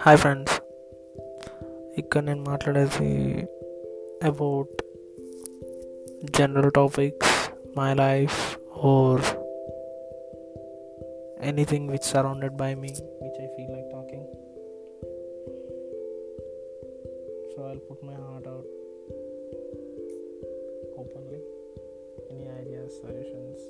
hi friends ఇక్కడ నేను మాట్లాడేది about general topics my life or anything which surrounded by me which I feel like talking so I put my heart out openly any ideas suggestions